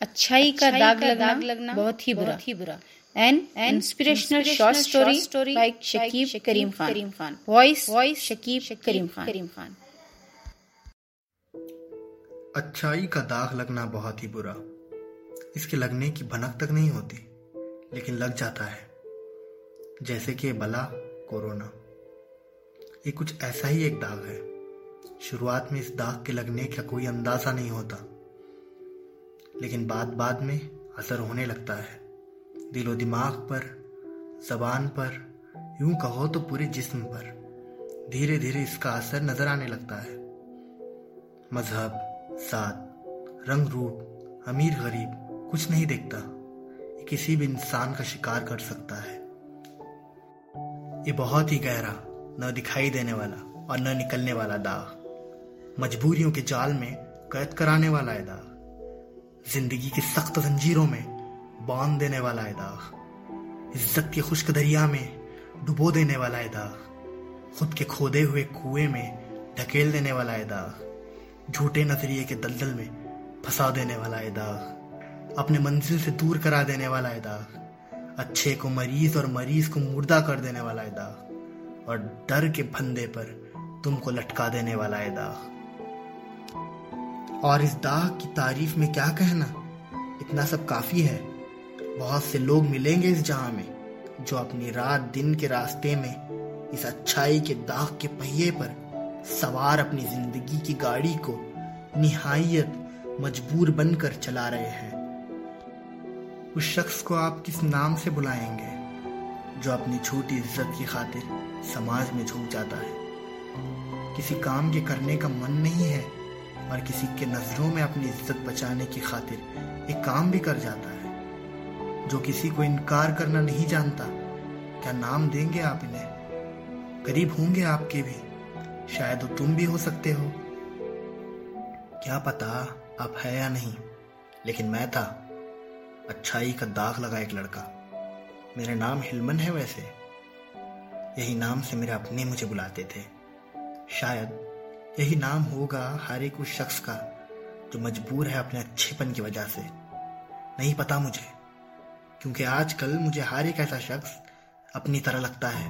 اچھائی کا داغ لگنا بہت ہی برا۔ ہی برا۔ An inspirational short story like Shakib Karim Khan voice voice Shakib Karim Karim Khan اچھائی کا داغ لگنا بہت ہی برا۔ اس کے لگنے کی بھنک تک نہیں ہوتی لیکن لگ جاتا ہے۔ جیسے کہ بلا کورونا۔ یہ کچھ ایسا ہی ایک داغ ہے۔ شروعات میں اس داغ کے لگنے کا کوئی اندازہ نہیں ہوتا۔ لیکن بعد بعد میں اثر ہونے لگتا ہے۔ دل و دماغ پر، زبان پر، یوں کہو تو پورے جسم پر۔ دھیرے دھیرے اس کا اثر نظر آنے لگتا ہے۔ مذہب ساتھ رنگ روپ، امیر غریب، کچھ نہیں دیکھتا۔ یہ کسی بھی انسان کا شکار کر سکتا ہے۔ یہ بہت ہی گہرا، نہ دکھائی دینے والا اور نہ نکلنے والا داغ۔ مجبوریوں کے جال میں قید کرانے والا ہے داغ۔ زندگی کی سخت زنجیروں میں باندھ دینے والا ہے داغ، عزت کے خشک دریا میں ڈبو دینے والا ہے داغ، خود کے کھودے ہوئے کنویں میں ڈھکیل دینے والا ہے داغ، جھوٹے نظریے کے دلدل میں پھنسا دینے والا ہے داغ، اپنے منزل سے دور کرا دینے والا ہے داغ، اچھے کو مریض اور مریض کو مردہ کر دینے والا ہے داغ، اور ڈر کے پھندے پر تم کو لٹکا دینے والا ہے داغ۔ اور اس داغ کی تعریف میں کیا کہنا؟ اتنا سب کافی ہے۔ بہت سے لوگ ملیں گے اس جہاں میں جو اپنی رات دن کے راستے میں اس اچھائی کے داغ کے پہیے پر سوار اپنی زندگی کی گاڑی کو نہایت مجبور بن کر چلا رہے ہیں۔ اس شخص کو آپ کس نام سے بلائیں گے جو اپنی چھوٹی عزت کی خاطر سماج میں جھوک جاتا ہے؟ کسی کام کے کرنے کا من نہیں ہے۔ اور کسی کے نظروں میں اپنی عزت بچانے کی خاطر ایک کام بھی کر جاتا ہے۔ جو کسی کو انکار کرنا نہیں جانتا، کیا نام دیں گے آپ انہیں؟ قریب ہوں گے آپ کے بھی۔ شاید وہ تم بھی ہو سکتے ہو۔ کیا پتا آپ ہے یا نہیں، لیکن میں تھا۔ اچھائی کا داغ لگا ایک لڑکا۔ میرا نام ہلمن ہے ویسے۔ یہی نام سے میرے اپنے مجھے بلاتے تھے۔ شاید یہی نام ہوگا ہر ایک اس شخص کا جو مجبور ہے اپنے اچھے پن کی وجہ سے۔ نہیں پتا مجھے، کیونکہ آج کل مجھے ہر ایک ایسا شخص اپنی طرح لگتا ہے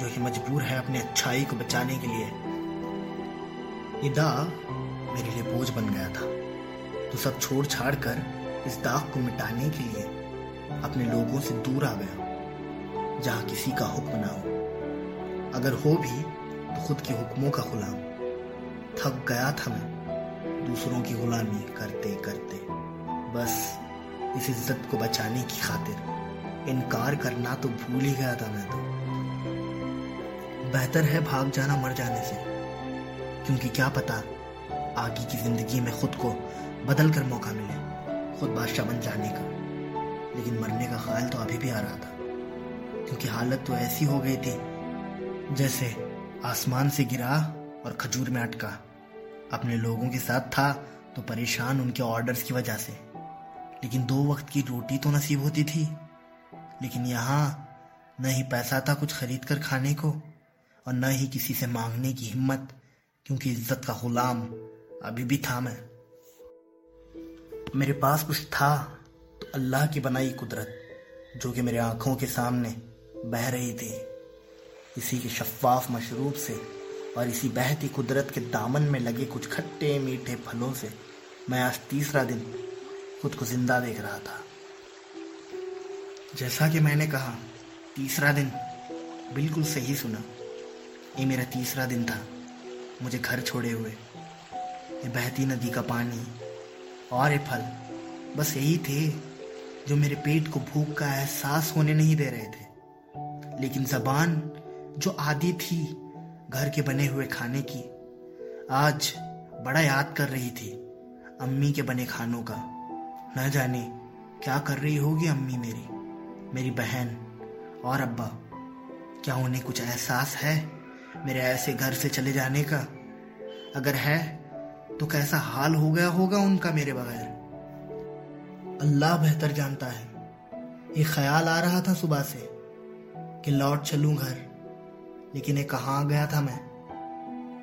جو ہی مجبور ہے اپنے اچھائی کو بچانے کے لیے۔ یہ داغ میرے لیے بوجھ بن گیا تھا۔ تو سب چھوڑ چھاڑ کر اس داغ کو مٹانے کے لیے اپنے لوگوں سے دور آ گیا، جہاں کسی کا حکم نہ ہو۔ اگر ہو بھی خود کے حکموں کا غلام۔ تھک گیا تھا میں، دوسروں کی غلامی کرتے کرتے۔ بس اس عزت کو بچانے کی خاطر انکار کرنا تو بھول ہی گیا تھا میں تو۔ بہتر ہے بھاگ جانا مر جانے سے، کیونکہ کیا پتا آگے کی زندگی میں خود کو بدل کر موقع ملے، خود بادشاہ بن جانے کا۔ لیکن مرنے کا خیال تو ابھی بھی آ رہا تھا، کیونکہ حالت تو ایسی ہو گئی تھی جیسے آسمان سے گرا اور کھجور میں اٹکا۔ اپنے لوگوں کے ساتھ تھا تو پریشان ان کے آرڈرز کی وجہ سے۔ لیکن دو وقت کی روٹی تو نصیب ہوتی تھی۔ لیکن یہاں نہ ہی پیسہ تھا کچھ خرید کر کھانے کو اور نہ ہی کسی سے مانگنے کی ہمت، کیونکہ عزت کا غلام ابھی بھی تھا میں۔ میرے پاس کچھ تھا تو اللہ کی بنائی قدرت، جو کہ میرے آنکھوں کے سامنے بہ رہی تھی۔ اسی کے شفاف مشروب سے اور اسی بہتی قدرت کے دامن میں لگے کچھ کھٹے میٹھے پھلوں سے میں آج تیسرا دن خود کو زندہ دیکھ رہا تھا۔ جیسا کہ میں نے کہا، تیسرا دن بالکل صحیح سنا۔ یہ میرا تیسرا دن تھا۔ مجھے گھر چھوڑے ہوئے۔ یہ بہتی ندی کا پانی اور یہ پھل بس یہی تھے جو میرے پیٹ کو بھوک کا احساس ہونے نہیں دے رہے تھے۔ لیکن زبان جو عادی تھی گھر کے بنے ہوئے کھانے کی، آج بڑا یاد کر رہی تھی امی کے بنے کھانوں کا۔ نہ جانے کیا کر رہی ہوگی امی میری میری بہن اور ابا۔ کیا انہیں کچھ احساس ہے میرے ایسے گھر سے چلے جانے کا؟ اگر ہے تو کیسا حال ہو گیا ہوگا ان کا میرے بغیر؟ اللہ بہتر جانتا ہے۔ یہ خیال آ رہا تھا صبح سے کہ لوٹ چلوں گھر۔ لیکن یہ کہاں گیا تھا میں۔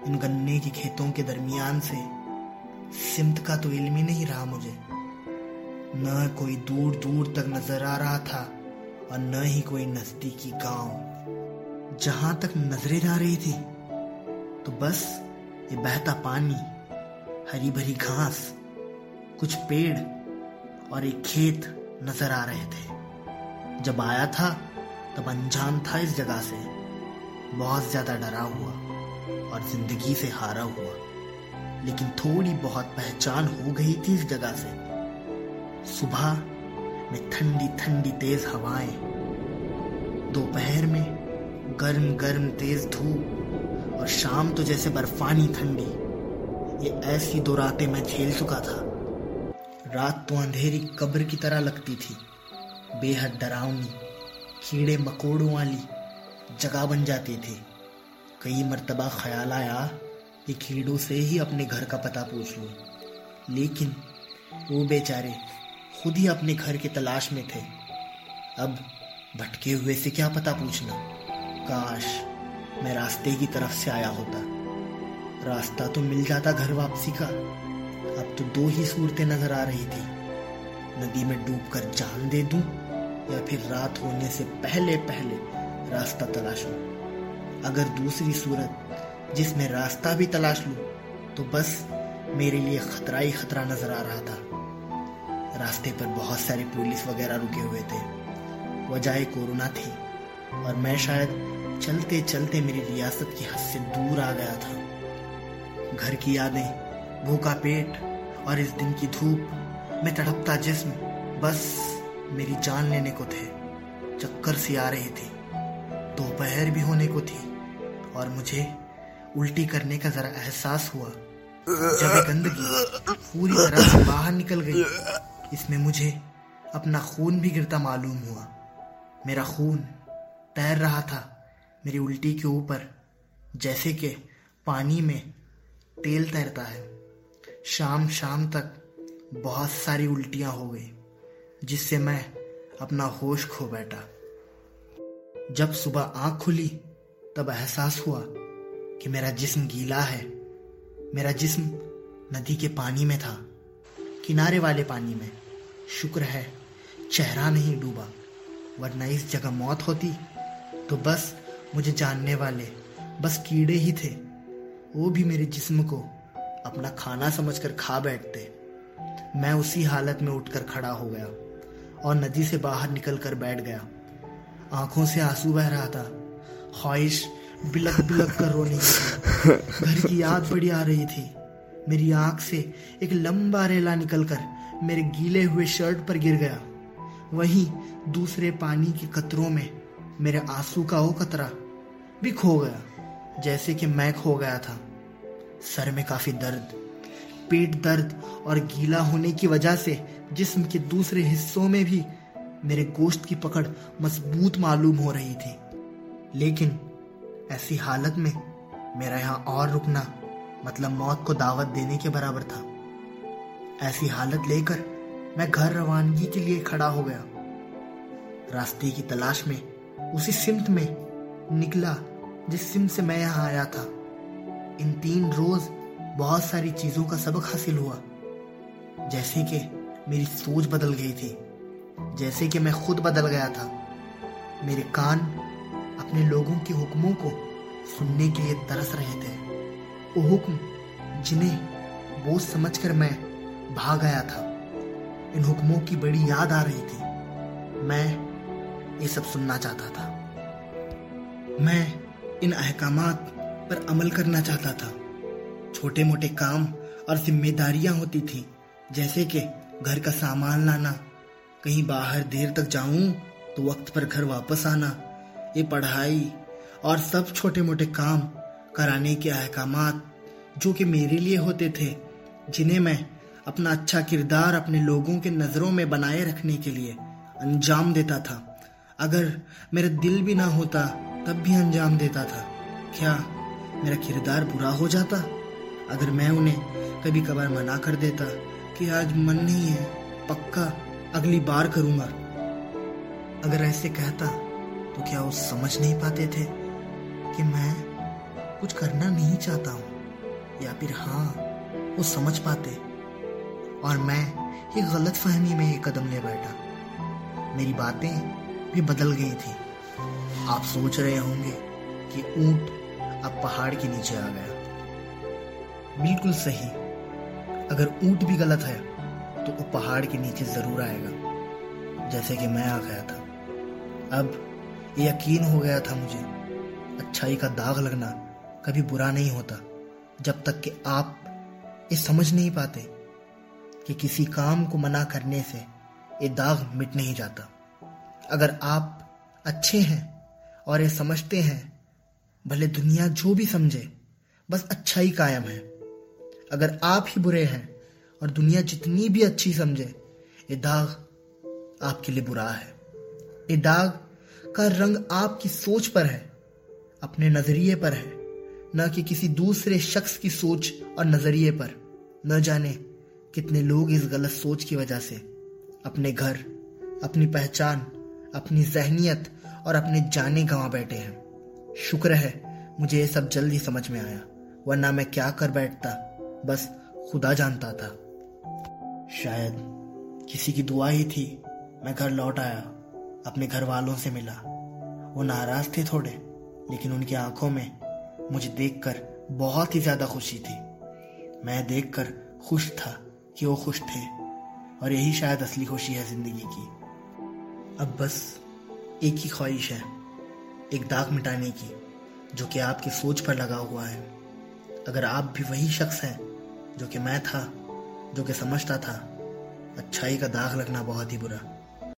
ان گنے کی کھیتوں کے درمیان سے سمت کا تو علم ہی نہیں رہا مجھے۔ نہ کوئی دور دور تک نظر آ رہا تھا اور نہ ہی کوئی نزدیکی گاؤں۔ جہاں تک نظریں جا رہی تھی، تو بس یہ بہتا پانی، ہری بھری گھاس، کچھ پیڑ اور ایک کھیت نظر آ رہے تھے۔ جب آیا تھا، تب انجان تھا اس جگہ سے۔ بہت زیادہ ڈرا ہوا اور زندگی سے ہارا ہوا۔ لیکن تھوڑی بہت پہچان ہو گئی تھی اس جگہ سے۔ صبح میں ٹھنڈی ٹھنڈی تیز ہوائیں۔ دوپہر میں گرم گرم تیز دھوپ اور شام تو جیسے برفانی ٹھنڈی۔ یہ ایسی دو راتیں میں جھیل چکا تھا۔ رات تو اندھیری قبر کی طرح لگتی تھی۔ بے حد ڈراؤنی، کیڑے مکوڑوں والی جگہ بن جاتی تھی۔ کئی مرتبہ خیال آیا کہ کیڑوں سے ہی اپنے گھر کا پتہ پوچھ لوں۔ لیکن وہ بیچارے خود ہی اپنے گھر کی تلاش میں تھے۔ اب بھٹکے ہوئے سے کیا پتا پوچھنا۔ کاش میں راستے کی طرف سے آیا ہوتا۔ راستہ تو مل جاتا گھر واپسی کا۔ اب تو دو ہی صورتیں نظر آ رہی تھی ندی میں ڈوب کر جان دے دوں یا پھر رات ہونے سے پہلے پہلے راستہ تلاشوں اگر دوسری صورت جس میں راستہ بھی تلاش لوں، تو بس میرے لیے خطرہ ہی خطرہ نظر آ رہا تھا۔ راستے پر بہت سارے پولیس وغیرہ رکے ہوئے تھے۔ وجہ کورونا تھی، اور میں شاید چلتے چلتے میری ریاست کی حد سے دور آ گیا تھا۔ گھر کی یادیں، بھوکا پیٹ، اور اس دن کی دھوپ میں تڑپتا جسم، بس میری جان لینے کو تھے، چکر سی آ رہی تھی۔ دوپہر بھی ہونے کو تھی اور مجھے الٹی کرنے کا ذرا احساس ہوا۔ جب گندگی پوری طرح سے باہر نکل گئی، اس میں مجھے اپنا خون بھی گرتا معلوم ہوا۔ میرا خون تیر رہا تھا میری الٹی کے اوپر، جیسے کہ پانی میں تیل تیرتا ہے۔ شام شام تک بہت ساری الٹیاں ہو گئی، جس سے میں اپنا ہوش کھو بیٹھا۔ جب صبح آنکھ کھلی، تب احساس ہوا کہ میرا جسم گیلا ہے۔ میرا جسم ندی کے پانی میں تھا، کنارے والے پانی میں۔ شکر ہے، چہرہ نہیں ڈوبا، ورنہ اس جگہ موت ہوتی۔ تو بس مجھے جاننے والے بس کیڑے ہی تھے۔ وہ بھی میرے جسم کو اپنا کھانا سمجھ کر کھا بیٹھتے۔ میں اسی حالت میں اٹھ کر کھڑا ہو گیا اور ندی سے باہر نکل کر بیٹھ گیا۔ آنکھوں سے آنسو بہ رہا تھا۔ خواہش بلک بلک کر رونی گھر کی یاد بڑی آ رہی تھی۔ میری آنکھ سے ایک لمبا ریلا نکل کر میرے گیلے ہوئے شرٹ پر گر گیا۔ وہیں دوسرے پانی کے قطروں میں میرے آنسو کا وہ قطرہ بھی کھو گیا، جیسے کہ میں کھو گیا تھا۔ سر میں کافی درد، پیٹ درد اور گیلا ہونے کی وجہ سے جسم کے دوسرے حصوں میں بھی میرے گوشت کی پکڑ مضبوط معلوم ہو رہی تھی۔ لیکن ایسی حالت میں میرا یہاں اور رکنا مطلب موت کو دعوت دینے کے برابر تھا۔ ایسی حالت لے کر میں گھر روانگی کے لیے کھڑا ہو گیا۔ راستے کی تلاش میں اسی سمت میں نکلا جس سمت سے میں یہاں آیا تھا۔ ان تین روز بہت ساری چیزوں کا سبق حاصل ہوا، جیسے کہ میری سوچ بدل گئی تھی۔ جیسے کہ میں خود بدل گیا تھا۔ میرے کان اپنے لوگوں کے حکموں کو سننے کے لیے ترس رہے تھے۔ وہ حکم جنہیں بوجھ سمجھ کر میں بھاگ آیا تھا۔ ان حکموں کی بڑی یاد آ رہی تھی۔ میں یہ سب سننا چاہتا تھا۔ میں ان احکامات پر عمل کرنا چاہتا تھا۔ چھوٹے موٹے کام اور ذمہ داریاں ہوتی تھی جیسے کہ گھر کا سامان لانا کہیں باہر دیر تک جاؤں تو وقت پر گھر واپس آنا، یہ پڑھائی اور سب چھوٹے موٹے کام کرانے کے احکامات جو کہ میرے لیے ہوتے تھے، جنہیں میں اپنا اچھا کردار اپنے لوگوں کے نظروں میں بنائے رکھنے کے لیے انجام دیتا تھا۔ اگر میرا دل بھی نہ ہوتا تب بھی انجام دیتا تھا۔ کیا میرا کردار برا ہو جاتا؟ اگر میں انہیں کبھی کبھار منع کر دیتا کہ آج من نہیں ہے، پکا اگلی بار کروں گا۔ اگر ایسے کہتا تو کیا وہ سمجھ نہیں پاتے تھے کہ میں کچھ کرنا نہیں چاہتا ہوں؟ یا پھر ہاں وہ سمجھ پاتے۔ اور میں ایک غلط فہمی میں ایک قدم لے بیٹھا۔ میری باتیں بھی بدل گئی تھی آپ سوچ رہے ہوں گے کہ اونٹ اب پہاڑ کے نیچے آ گیا۔ بالکل صحیح۔ اگر اونٹ بھی غلط ہے تو وہ پہاڑ کے نیچے ضرور آئے گا، جیسے کہ میں آ گیا تھا۔ اب یہ یقین ہو گیا تھا مجھے، اچھائی کا داغ لگنا کبھی برا نہیں ہوتا، جب تک کہ آپ یہ سمجھ نہیں پاتے کہ کسی کام کو منع کرنے سے یہ داغ مٹ نہیں جاتا۔ اگر آپ اچھے ہیں اور یہ سمجھتے ہیں، بھلے دنیا جو بھی سمجھے، بس اچھائی قائم ہے۔ اگر آپ ہی برے ہیں اور دنیا جتنی بھی اچھی سمجھے، یہ داغ آپ کے لیے برا ہے۔ یہ داغ کا رنگ آپ کی سوچ پر ہے، اپنے نظریے پر ہے، نہ کہ کسی دوسرے شخص کی سوچ اور نظریے پر۔ نہ جانے کتنے لوگ اس غلط سوچ کی وجہ سے اپنے گھر، اپنی پہچان، اپنی ذہنیت اور اپنے جانے گنوا بیٹھے ہیں۔ شکر ہے مجھے یہ سب جلد ہی سمجھ میں آیا، ورنہ میں کیا کر بیٹھتا، بس خدا جانتا تھا۔ شاید کسی کی دعا ہی تھی، میں گھر لوٹ آیا، اپنے گھر والوں سے ملا۔ وہ ناراض تھے تھوڑے، لیکن ان کی آنکھوں میں مجھے دیکھ کر بہت ہی زیادہ خوشی تھی۔ میں دیکھ کر خوش تھا کہ وہ خوش تھے، اور یہی شاید اصلی خوشی ہے زندگی کی۔ اب بس ایک ہی خواہش ہے، ایک داغ مٹانے کی، جو کہ آپ کی سوچ پر لگا ہوا ہے۔ اگر آپ بھی وہی شخص ہیں جو کہ میں تھا جو کہ سمجھتا تھا اچھائی کا داغ لگنا بہت ہی برا۔